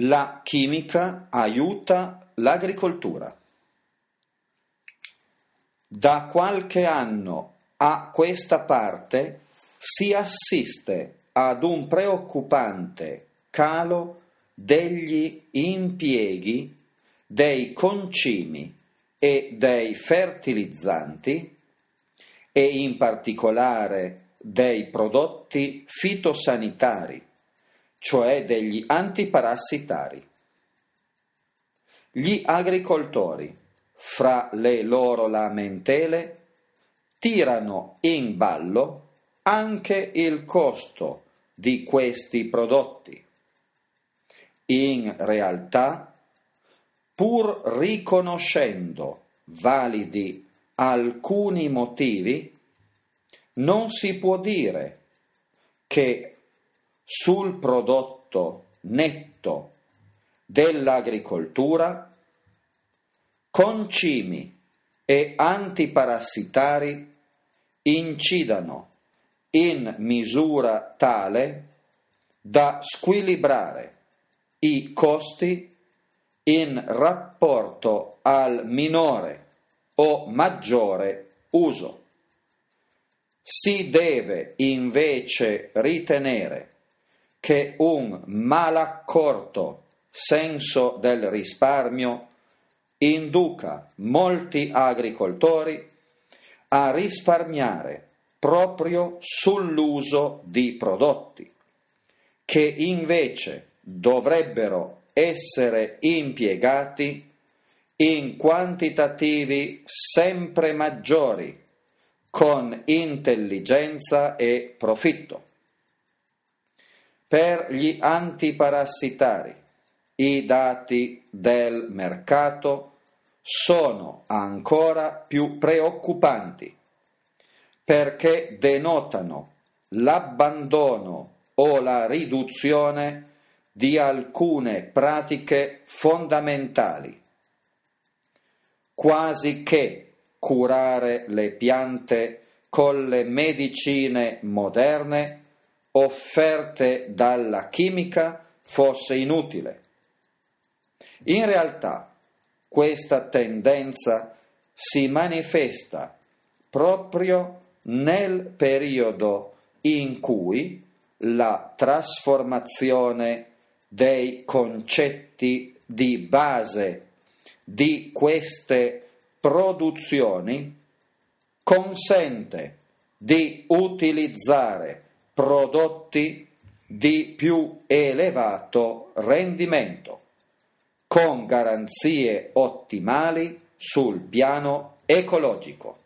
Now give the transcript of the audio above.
La chimica aiuta l'agricoltura. Da qualche anno a questa parte si assiste ad un preoccupante calo degli impieghi dei concimi e dei fertilizzanti e in particolare dei prodotti fitosanitari cioè degli antiparassitari. Gli agricoltori, fra le loro lamentele, tirano in ballo anche il costo di questi prodotti. In realtà, pur riconoscendo validi alcuni motivi, non si può dire che sul prodotto netto dell'agricoltura, concimi e antiparassitari incidano in misura tale da squilibrare i costi in rapporto al minore o maggiore uso. Si deve invece ritenere che un malaccorto senso del risparmio induca molti agricoltori a risparmiare proprio sull'uso di prodotti che invece dovrebbero essere impiegati in quantitativi sempre maggiori con intelligenza e profitto. Per gli antiparassitari. I dati del mercato sono ancora più preoccupanti perché denotano l'abbandono o la riduzione di alcune pratiche fondamentali, quasi che curare le piante con le medicine moderne offerte dalla chimica fosse inutile. In realtà questa tendenza si manifesta proprio nel periodo in cui la trasformazione dei concetti di base di queste produzioni consente di utilizzare prodotti di più elevato rendimento, con garanzie ottimali sul piano ecologico.